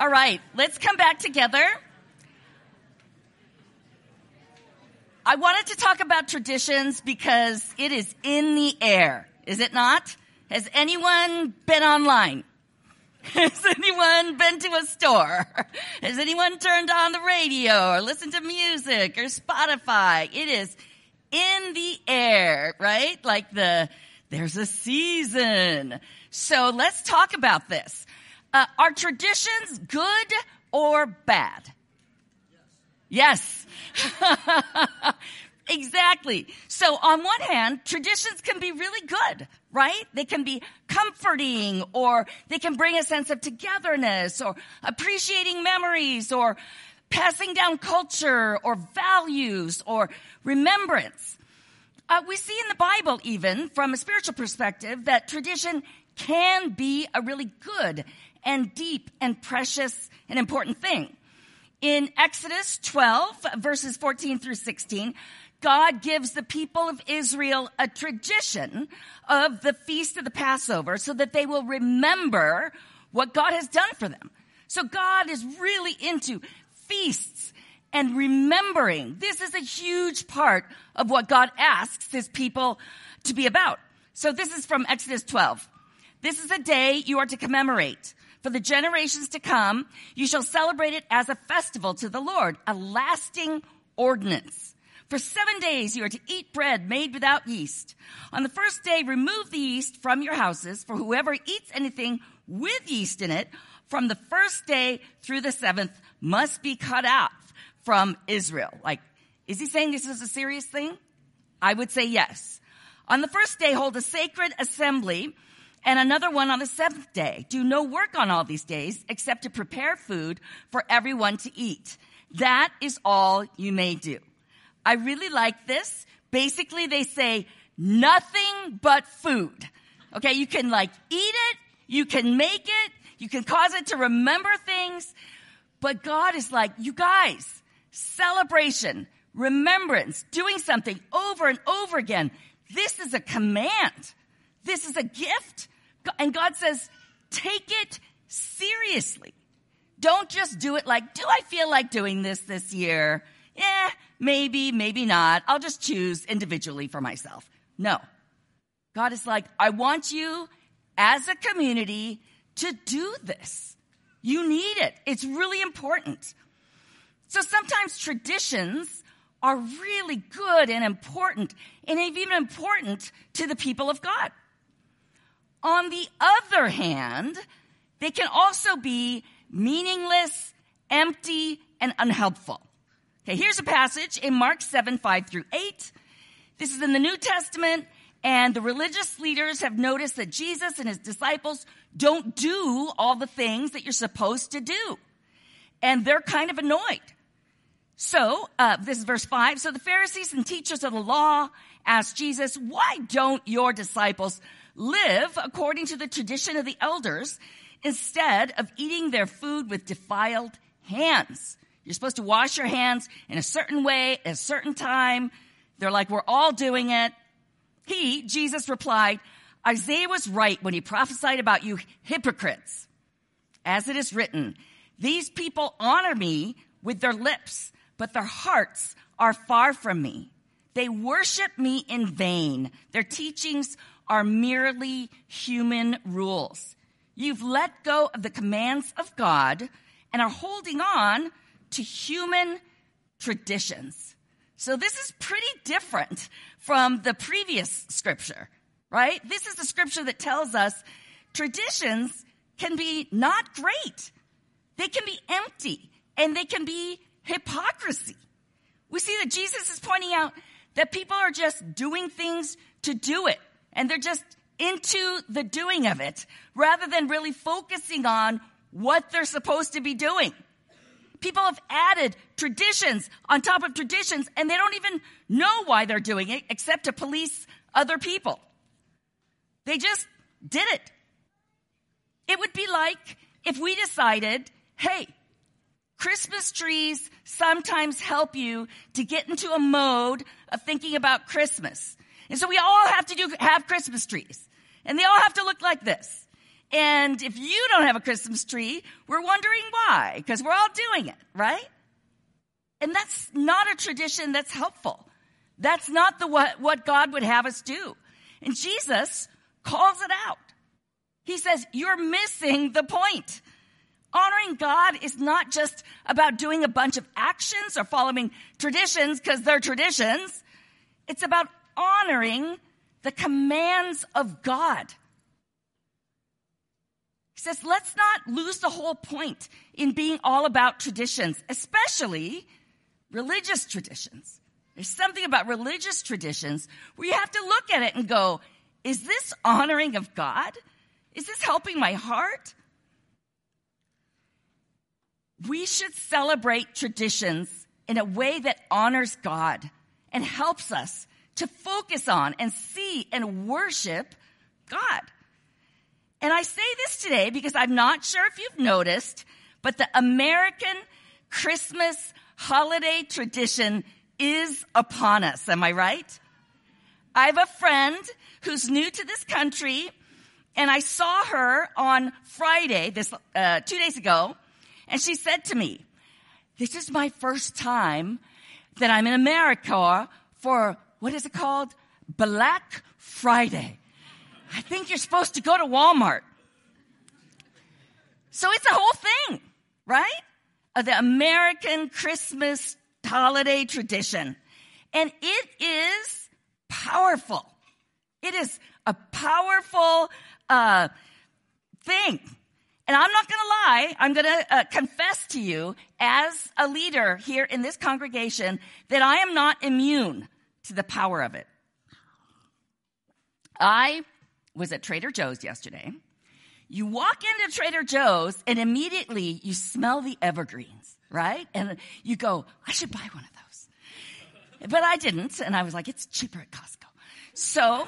All right, let's come back together. I wanted to talk about traditions because it is in the air, is it not? Has anyone been online? Has anyone been to a store? Has anyone turned on the radio or listened to music or Spotify? It is in the air, right? Like the, there's a season. So let's talk about this. Uh, are traditions good or bad? Yes. exactly. So on one hand, traditions can be really good, right? They can be comforting or they can bring a sense of togetherness or appreciating memories or passing down culture or values or remembrance. Uh, we see in the Bible, even from a spiritual perspective, that tradition can be a really good and deep and precious and important thing. In Exodus 12, verses 14 through 16, God gives the people of Israel a tradition of the feast of the Passover so that they will remember what God has done for them. So God is really into feasts and remembering. This is a huge part of what God asks his people to be about. So this is from Exodus 12. This is a day you are to commemorate. For the generations to come, you shall celebrate it as a festival to the Lord, a lasting ordinance. For seven days you are to eat bread made without yeast. On the first day, remove the yeast from your houses, for whoever eats anything with yeast in it from the first day through the seventh must be cut out from Israel. Like, is he saying this is a serious thing? I would say yes. On the first day, hold a sacred assembly and another one on the seventh day. Do no work on all these days except to prepare food for everyone to eat. That is all you may do. I really like this. Basically, they say nothing but food. Okay, you can like eat it, you can make it, you can cause it to remember things, but God is like, you guys, celebration, remembrance, doing something over and over again. This is a command. This is a gift. And God says, take it seriously. Don't just do it like, do I feel like doing this this year? Yeah, maybe, maybe not. I'll just choose individually for myself. No. God is like, I want you as a community to do this. You need it. It's really important. So sometimes traditions are really good and important and even important to the people of God. On the other hand, they can also be meaningless, empty, and unhelpful. Okay, here's a passage in Mark 7, 5 through 8. This is in the New Testament, and the religious leaders have noticed that Jesus and his disciples don't do all the things that you're supposed to do. And they're kind of annoyed. So, uh, this is verse 5. So the Pharisees and teachers of the law asked Jesus, why don't your disciples live according to the tradition of the elders instead of eating their food with defiled hands. You're supposed to wash your hands in a certain way at a certain time. They're like, we're all doing it. He, Jesus replied, Isaiah was right when he prophesied about you hypocrites. As it is written, these people honor me with their lips, but their hearts are far from me. They worship me in vain. Their teachings are merely human rules. You've let go of the commands of God and are holding on to human traditions. So this is pretty different from the previous scripture, right? This is the scripture that tells us traditions can be not great. They can be empty and they can be hypocrisy. We see that Jesus is pointing out that people are just doing things to do it and they're just into the doing of it rather than really focusing on what they're supposed to be doing. People have added traditions on top of traditions and they don't even know why they're doing it except to police other people. They just did it. It would be like if we decided, hey, Christmas trees sometimes help you to get into a mode of thinking about Christmas. And so we all have to do, have Christmas trees. And they all have to look like this. And if you don't have a Christmas tree, we're wondering why, because we're all doing it, right? And that's not a tradition that's helpful. That's not the what, what God would have us do. And Jesus calls it out. He says, you're missing the point. Honoring God is not just about doing a bunch of actions or following traditions because they're traditions. It's about honoring the commands of God. He says, let's not lose the whole point in being all about traditions, especially religious traditions. There's something about religious traditions where you have to look at it and go, is this honoring of God? Is this helping my heart? We should celebrate traditions in a way that honors God and helps us to focus on and see and worship God. And I say this today because I'm not sure if you've noticed, but the American Christmas holiday tradition is upon us. Am I right? I have a friend who's new to this country and I saw her on Friday, this, uh, two days ago, and she said to me, this is my first time that I'm in America for, what is it called? Black Friday. I think you're supposed to go to Walmart. So it's a whole thing, right? The American Christmas holiday tradition. And it is powerful. It is a powerful uh, thing. And I'm not going to lie, I'm going to uh, confess to you as a leader here in this congregation that I am not immune to the power of it. I was at Trader Joe's yesterday. You walk into Trader Joe's and immediately you smell the evergreens, right? And you go, I should buy one of those. But I didn't. And I was like, it's cheaper at Costco. So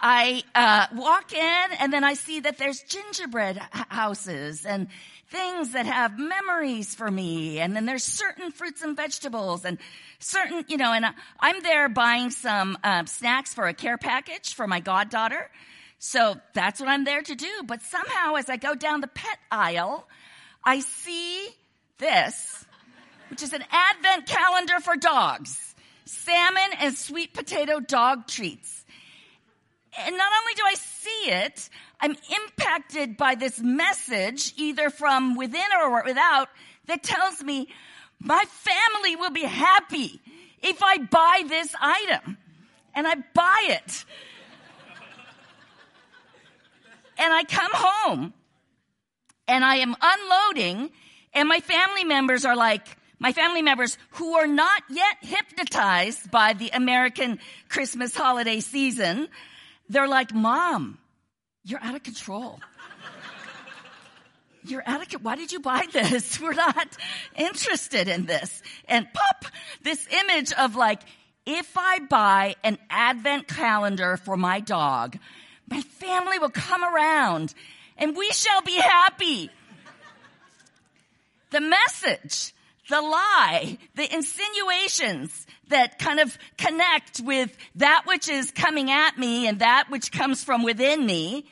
I uh, walk in and then I see that there's gingerbread houses and things that have memories for me. And then there's certain fruits and vegetables and certain, you know, and I'm there buying some um, snacks for a care package for my goddaughter. So that's what I'm there to do. But somehow as I go down the pet aisle, I see this, which is an advent calendar for dogs. Salmon and sweet potato dog treats. And not only do I see it, I'm impacted by this message, either from within or without, that tells me my family will be happy if I buy this item. And I buy it. and I come home and I am unloading and my family members are like, my family members who are not yet hypnotized by the American Christmas holiday season they're like, Mom, you're out of control. You're out of, why did you buy this? We're not interested in this. And pop, this image of like, if I buy an advent calendar for my dog, my family will come around and we shall be happy. The message, the lie, the insinuations, that kind of connect with that which is coming at me and that which comes from within me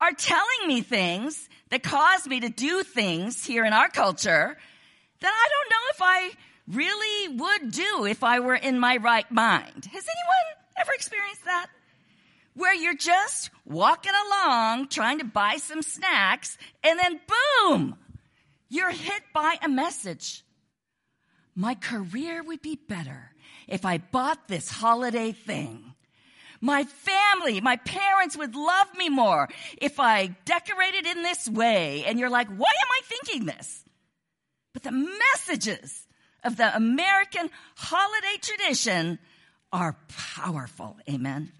are telling me things that cause me to do things here in our culture that I don't know if I really would do if I were in my right mind. Has anyone ever experienced that? Where you're just walking along trying to buy some snacks and then boom, you're hit by a message my career would be better if I bought this holiday thing. My family, my parents would love me more if I decorated in this way. And you're like, why am I thinking this? But the messages of the American holiday tradition are powerful. Amen.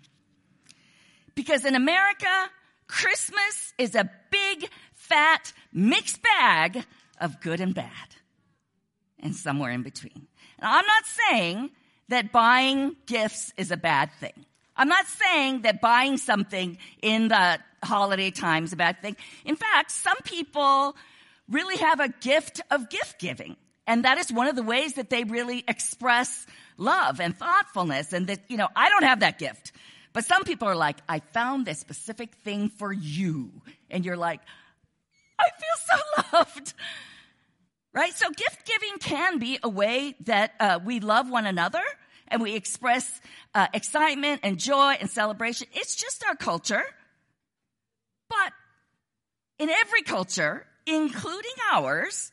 Because in America, Christmas is a big, fat, mixed bag of good and bad and somewhere in between. Now, I'm not saying that buying gifts is a bad thing. I'm not saying that buying something in the holiday time is a bad thing. In fact, some people really have a gift of gift giving. And that is one of the ways that they really express love and thoughtfulness. And that, you know, I don't have that gift, But some people are like, I found this specific thing for you. And you're like, I feel so loved. Right? So gift giving can be a way that uh, we love one another and we express uh, excitement and joy and celebration. It's just our culture. But in every culture, including ours,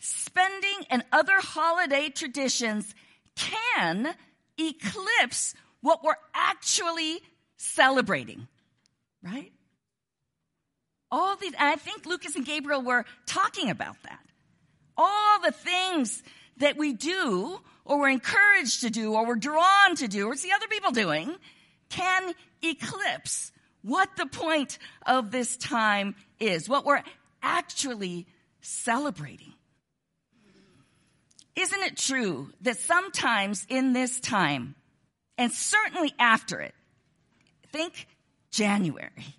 spending and other holiday traditions can eclipse what we're actually celebrating, right? All these, I think Lucas and Gabriel were talking about that. All the things that we do, or we're encouraged to do, or we're drawn to do, or see other people doing, can eclipse what the point of this time is, what we're actually celebrating. Isn't it true that sometimes in this time, and certainly after it, think January,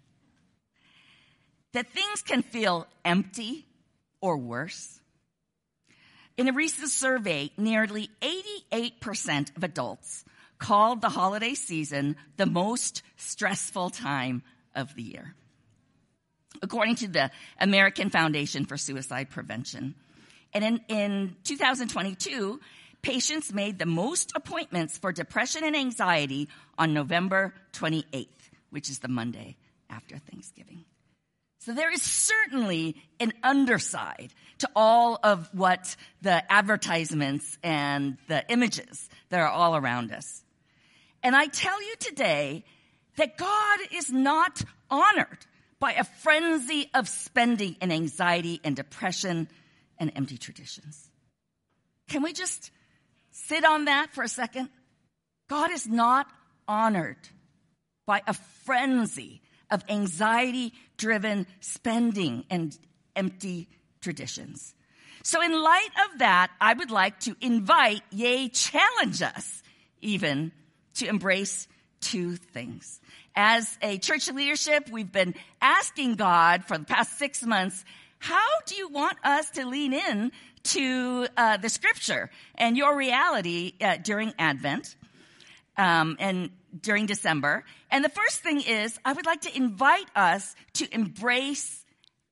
that things can feel empty or worse? In a recent survey, nearly 88% of adults called the holiday season the most stressful time of the year. According to the American Foundation for Suicide Prevention, and in, in 2022, patients made the most appointments for depression and anxiety on November 28th, which is the Monday after Thanksgiving. So there is certainly an underside to all of what the advertisements and the images that are all around us. And I tell you today that God is not honored by a frenzy of spending and anxiety and depression and empty traditions. Can we just sit on that for a second? God is not honored by a frenzy of anxiety driven spending and empty traditions. So, in light of that, I would like to invite, yea, challenge us even to embrace two things. As a church leadership, we've been asking God for the past six months how do you want us to lean in to uh, the scripture and your reality uh, during Advent um, and during December? And the first thing is, I would like to invite us to embrace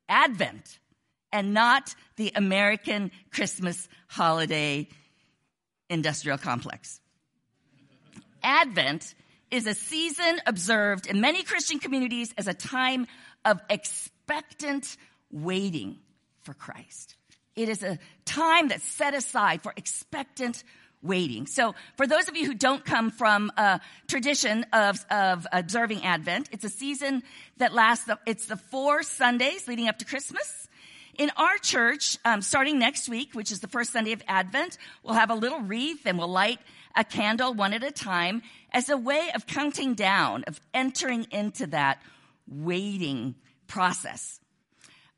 Advent and not the American Christmas holiday industrial complex. Advent is a season observed in many Christian communities as a time of expectant waiting for Christ. It is a time that's set aside for expectant waiting. So for those of you who don't come from a tradition of, of observing Advent, it's a season that lasts, the, it's the four Sundays leading up to Christmas. In our church, um, starting next week, which is the first Sunday of Advent, we'll have a little wreath and we'll light a candle one at a time as a way of counting down, of entering into that waiting process.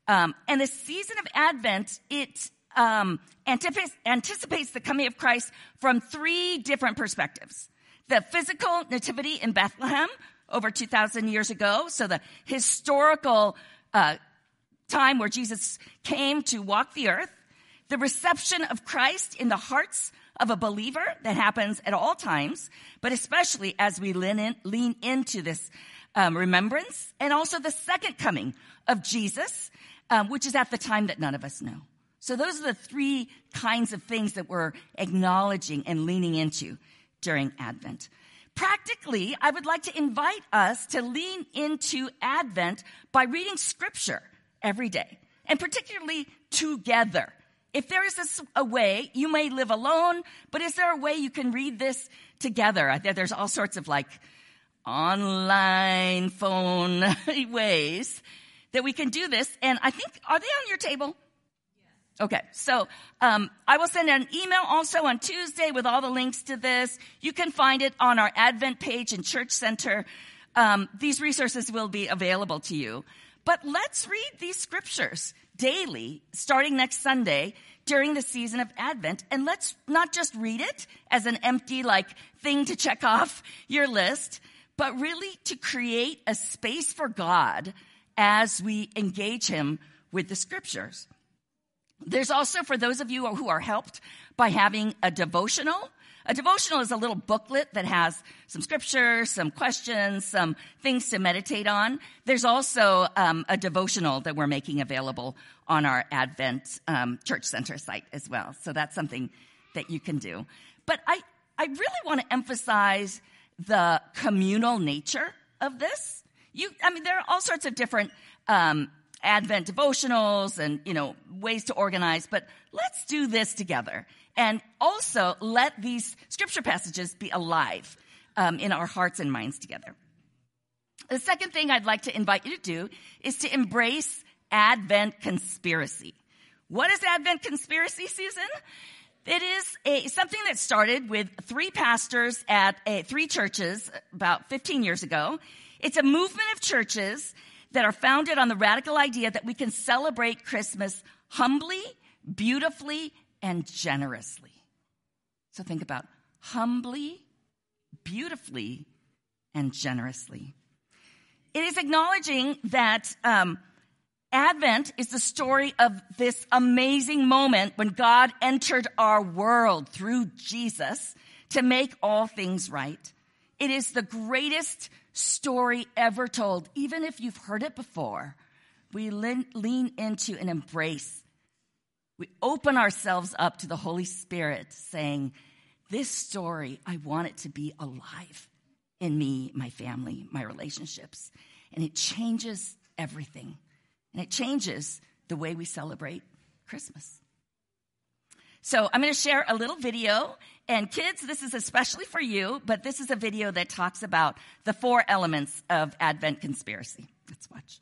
Um, and the season of Advent, it um, anticipates, the coming of Christ from three different perspectives. The physical nativity in Bethlehem over 2,000 years ago, so the historical uh, time where Jesus came to walk the earth, the reception of Christ in the hearts of a believer that happens at all times, but especially as we lean, in, lean into this um, remembrance, and also the second coming of Jesus um, which is at the time that none of us know. So those are the three kinds of things that we're acknowledging and leaning into during Advent. Practically, I would like to invite us to lean into Advent by reading scripture every day, and particularly together. If there is a, way, you may live alone, but is there a way you can read this together? There's all sorts of like online phone ways that we can do this. And I think, are they on your table? Okay, so um, I will send an email also on Tuesday with all the links to this. You can find it on our Advent page in Church Center. Um, these resources will be available to you. But let's read these scriptures daily, starting next Sunday during the season of Advent. And let's not just read it as an empty, like, thing to check off your list, but really to create a space for God as we engage him with the scriptures. There's also, for those of you who are helped by having a devotional, A devotional is a little booklet that has some scripture, some questions, some things to meditate on. There's also um, a devotional that we're making available on our Advent um, Church Center site as well. So that's something that you can do. But I, I really want to emphasize the communal nature of this. You, I mean, there are all sorts of different um, Advent devotionals and you know ways to organize, but let's do this together. And also let these scripture passages be alive um, in our hearts and minds together. The second thing I'd like to invite you to do is to embrace Advent conspiracy. What is Advent conspiracy, Susan? It is a, something that started with three pastors at a, three churches about 15 years ago. It's a movement of churches that are founded on the radical idea that we can celebrate Christmas humbly, beautifully, and generously. So think about humbly, beautifully, and generously. It is acknowledging that um, Advent is the story of this amazing moment when God entered our world through Jesus to make all things right. It is the greatest story ever told, even if you've heard it before. We lean into and embrace we open ourselves up to the Holy Spirit saying, This story, I want it to be alive in me, my family, my relationships. And it changes everything. And it changes the way we celebrate Christmas. So I'm going to share a little video. And kids, this is especially for you, but this is a video that talks about the four elements of Advent conspiracy. Let's watch.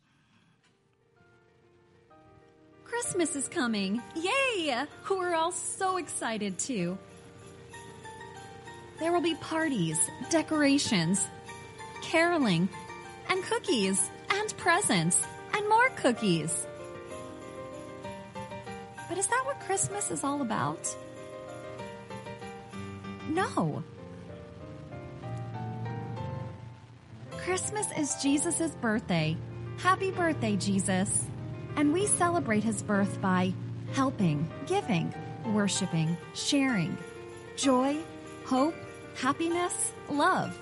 Christmas is coming. Yay! We're all so excited too. There will be parties, decorations, caroling, and cookies, and presents, and more cookies. But is that what Christmas is all about? No. Christmas is Jesus' birthday. Happy birthday, Jesus. And we celebrate his birth by helping, giving, worshiping, sharing, joy, hope, happiness, love.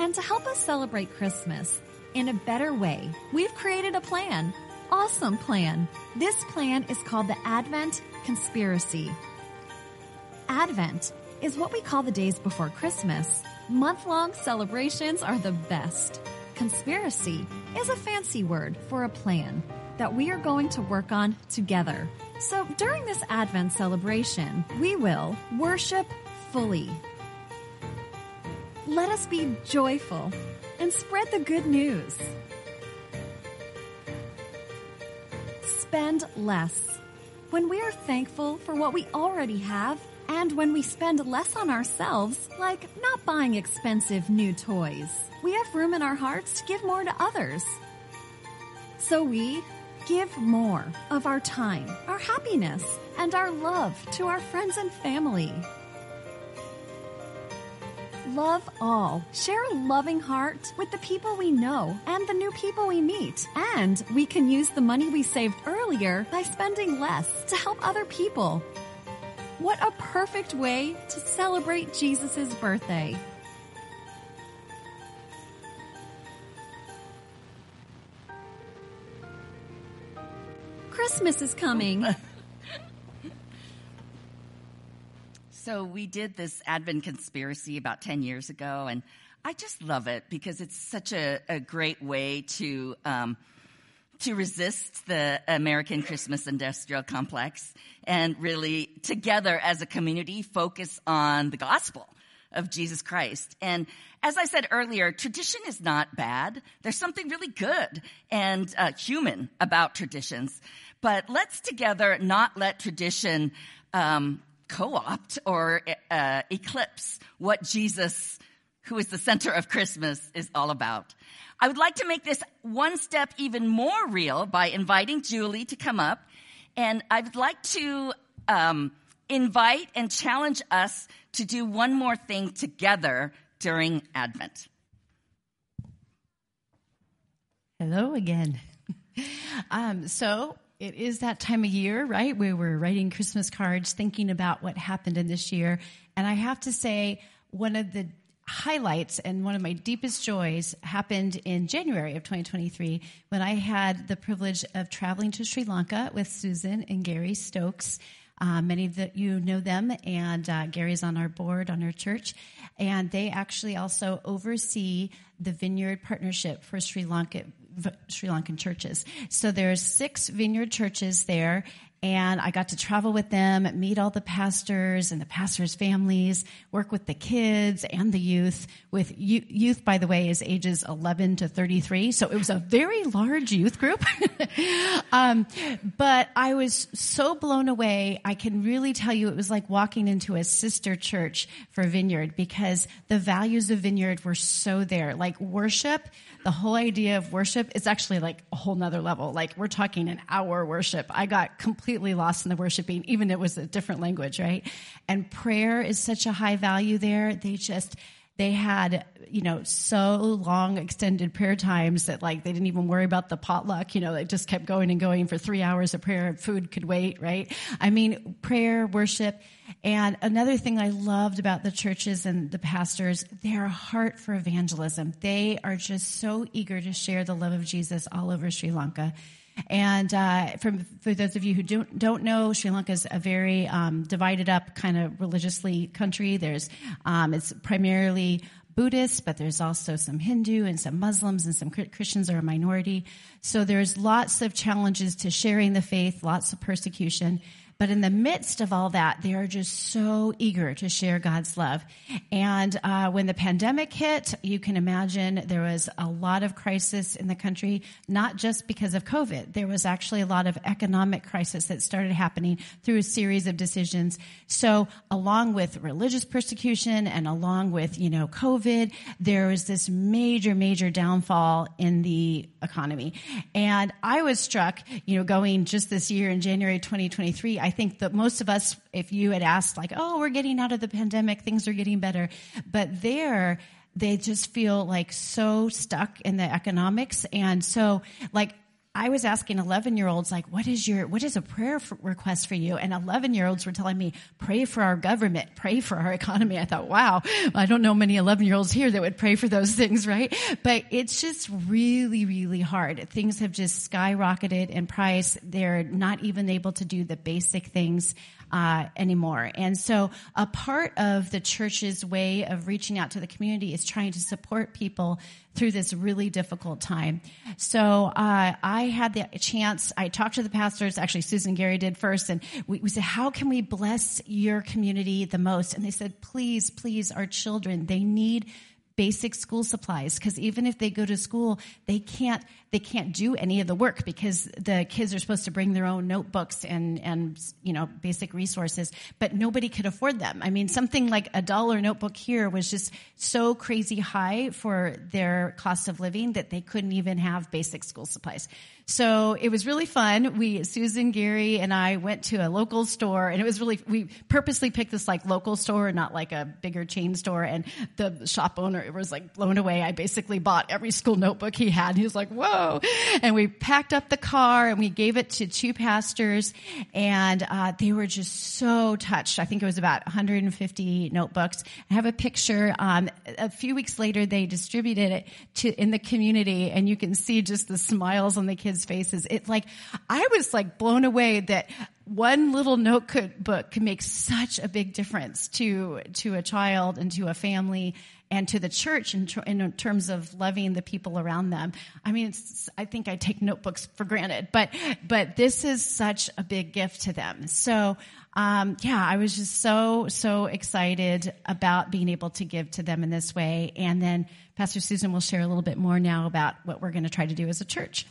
And to help us celebrate Christmas in a better way, we've created a plan. Awesome plan. This plan is called the Advent Conspiracy. Advent is what we call the days before Christmas. Month long celebrations are the best. Conspiracy is a fancy word for a plan that we are going to work on together. So during this Advent celebration, we will worship fully. Let us be joyful and spread the good news. Spend less. When we are thankful for what we already have, and when we spend less on ourselves, like not buying expensive new toys, we have room in our hearts to give more to others. So we give more of our time, our happiness, and our love to our friends and family. Love all. Share a loving heart with the people we know and the new people we meet. And we can use the money we saved earlier by spending less to help other people. What a perfect way to celebrate Jesus' birthday. Christmas is coming. so we did this Advent conspiracy about 10 years ago, and I just love it because it's such a, a great way to, um, to resist the American Christmas industrial complex and really together as a community focus on the gospel of Jesus Christ. And as I said earlier, tradition is not bad. There's something really good and uh, human about traditions. But let's together not let tradition um, co-opt or uh, eclipse what Jesus, who is the center of Christmas, is all about. I would like to make this one step even more real by inviting Julie to come up, and I'd like to um, invite and challenge us to do one more thing together during Advent. Hello again. um, so it is that time of year, right? Where we're writing Christmas cards, thinking about what happened in this year. And I have to say, one of the highlights and one of my deepest joys happened in January of 2023 when I had the privilege of traveling to Sri Lanka with Susan and Gary Stokes. Uh, many of the, you know them, and uh, Gary's on our board, on our church. And they actually also oversee the Vineyard Partnership for Sri Lanka, Sri Lankan churches. So there's six vineyard churches there, and I got to travel with them, meet all the pastors and the pastors' families, work with the kids and the youth. With youth, by the way, is ages 11 to 33, so it was a very large youth group. um, but I was so blown away. I can really tell you it was like walking into a sister church for Vineyard because the values of Vineyard were so there. Like worship, the whole idea of worship is actually like a whole nother level. Like we're talking an hour worship. I got completely lost in the worshiping, even it was a different language, right? And prayer is such a high value there. They just, they had, you know, so long extended prayer times that like they didn't even worry about the potluck, you know, they just kept going and going for three hours of prayer. Food could wait, right? I mean, prayer, worship, and another thing I loved about the churches and the pastors, their heart for evangelism. They are just so eager to share the love of Jesus all over Sri Lanka. And uh, for, for those of you who don't, don't know, Sri Lanka is a very um, divided up kind of religiously country. There's um, it's primarily Buddhist, but there's also some Hindu and some Muslims and some Christians are a minority. So there's lots of challenges to sharing the faith, lots of persecution. But in the midst of all that, they are just so eager to share God's love. And uh, when the pandemic hit, you can imagine there was a lot of crisis in the country, not just because of COVID. There was actually a lot of economic crisis that started happening through a series of decisions. So along with religious persecution and along with, you know, COVID, there was this major, major downfall in the economy. And I was struck, you know, going just this year in January 2023, I think that most of us, if you had asked like, oh, we're getting out of the pandemic, things are getting better. But there, they just feel like so stuck in the economics. And so like, I was asking 11 year olds, like, what is your, what is a prayer request for you? And 11 year olds were telling me, pray for our government, pray for our economy. I thought, wow, I don't know many 11 year olds here that would pray for those things, right? But it's just really, really hard. Things have just skyrocketed in price. They're not even able to do the basic things uh, anymore. And so a part of the church's way of reaching out to the community is trying to support people through this really difficult time. So uh, I had the chance. I talked to the pastors. Actually, Susan Gary did first, and we, we said, "How can we bless your community the most?" And they said, "Please, please, our children. They need." basic school supplies because even if they go to school they can't they can't do any of the work because the kids are supposed to bring their own notebooks and and you know basic resources but nobody could afford them i mean something like a dollar notebook here was just so crazy high for their cost of living that they couldn't even have basic school supplies so it was really fun. We, Susan, Gary, and I went to a local store and it was really, we purposely picked this like local store, not like a bigger chain store. And the shop owner was like blown away. I basically bought every school notebook he had. He was like, whoa. And we packed up the car and we gave it to two pastors and uh, they were just so touched. I think it was about 150 notebooks. I have a picture. Um, a few weeks later, they distributed it to in the community and you can see just the smiles on the kids' faces. It's like, I was like blown away that one little notebook can make such a big difference to, to a child and to a family and to the church in, tr- in terms of loving the people around them. I mean, I think I take notebooks for granted, but, but this is such a big gift to them. So, um, yeah, I was just so, so excited about being able to give to them in this way. And then Pastor Susan will share a little bit more now about what we're going to try to do as a church.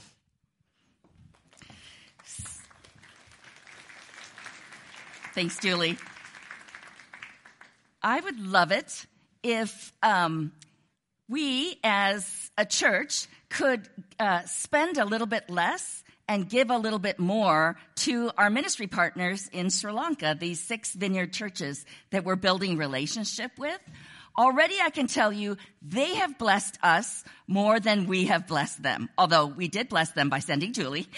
Thanks, Julie. I would love it if um, we, as a church, could uh, spend a little bit less and give a little bit more to our ministry partners in Sri Lanka, these six vineyard churches that we're building relationship with. Already I can tell you they have blessed us more than we have blessed them, although we did bless them by sending Julie.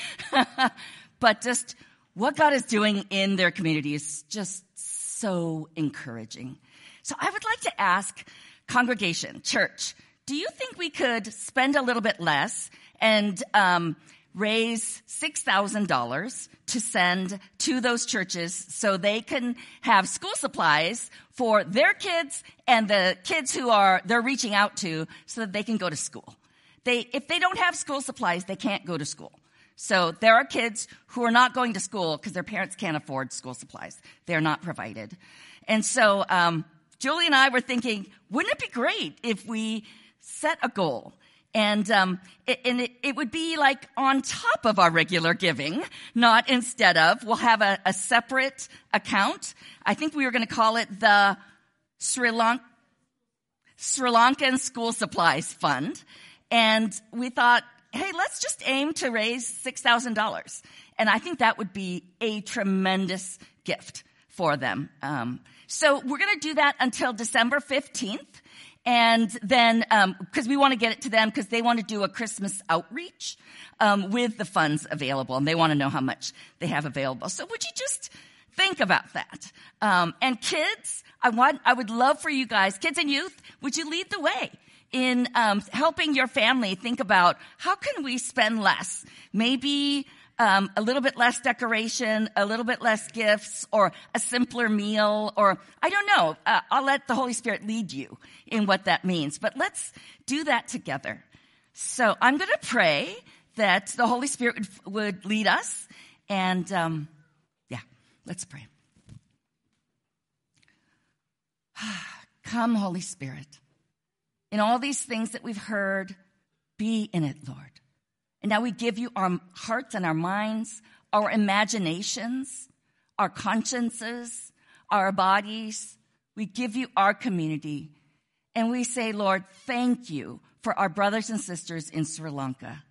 but just what God is doing in their community is just so encouraging. So I would like to ask congregation, church, do you think we could spend a little bit less and um, raise $6,000 to send to those churches so they can have school supplies for their kids and the kids who are they're reaching out to so that they can go to school. They, if they don't have school supplies, they can't go to school. So there are kids who are not going to school because their parents can't afford school supplies. They're not provided. And so, um, Julie and I were thinking, wouldn't it be great if we set a goal and, um, it, and it, it, would be like on top of our regular giving, not instead of. We'll have a, a separate account. I think we were going to call it the Sri, Lank- Sri Lankan School Supplies Fund. And we thought, hey, let's just aim to raise $6,000. And I think that would be a tremendous gift for them. Um, so we're going to do that until December 15th. And then, because um, we want to get it to them because they want to do a Christmas outreach um, with the funds available, and they want to know how much they have available. So, would you just think about that? Um, and kids, I want, I would love for you guys, kids and youth, would you lead the way? In um, helping your family think about how can we spend less maybe um, a little bit less decoration, a little bit less gifts, or a simpler meal, or I don't know. Uh, I'll let the Holy Spirit lead you in what that means. But let's do that together. So I'm going to pray that the Holy Spirit would, would lead us. And um, yeah, let's pray. Come, Holy Spirit. In all these things that we've heard, be in it, Lord. And now we give you our hearts and our minds, our imaginations, our consciences, our bodies. We give you our community. And we say, Lord, thank you for our brothers and sisters in Sri Lanka.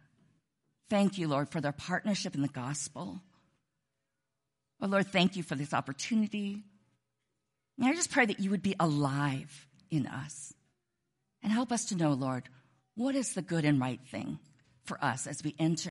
Thank you, Lord, for their partnership in the gospel. Oh, Lord, thank you for this opportunity. And I just pray that you would be alive in us and help us to know, Lord, what is the good and right thing for us as we enter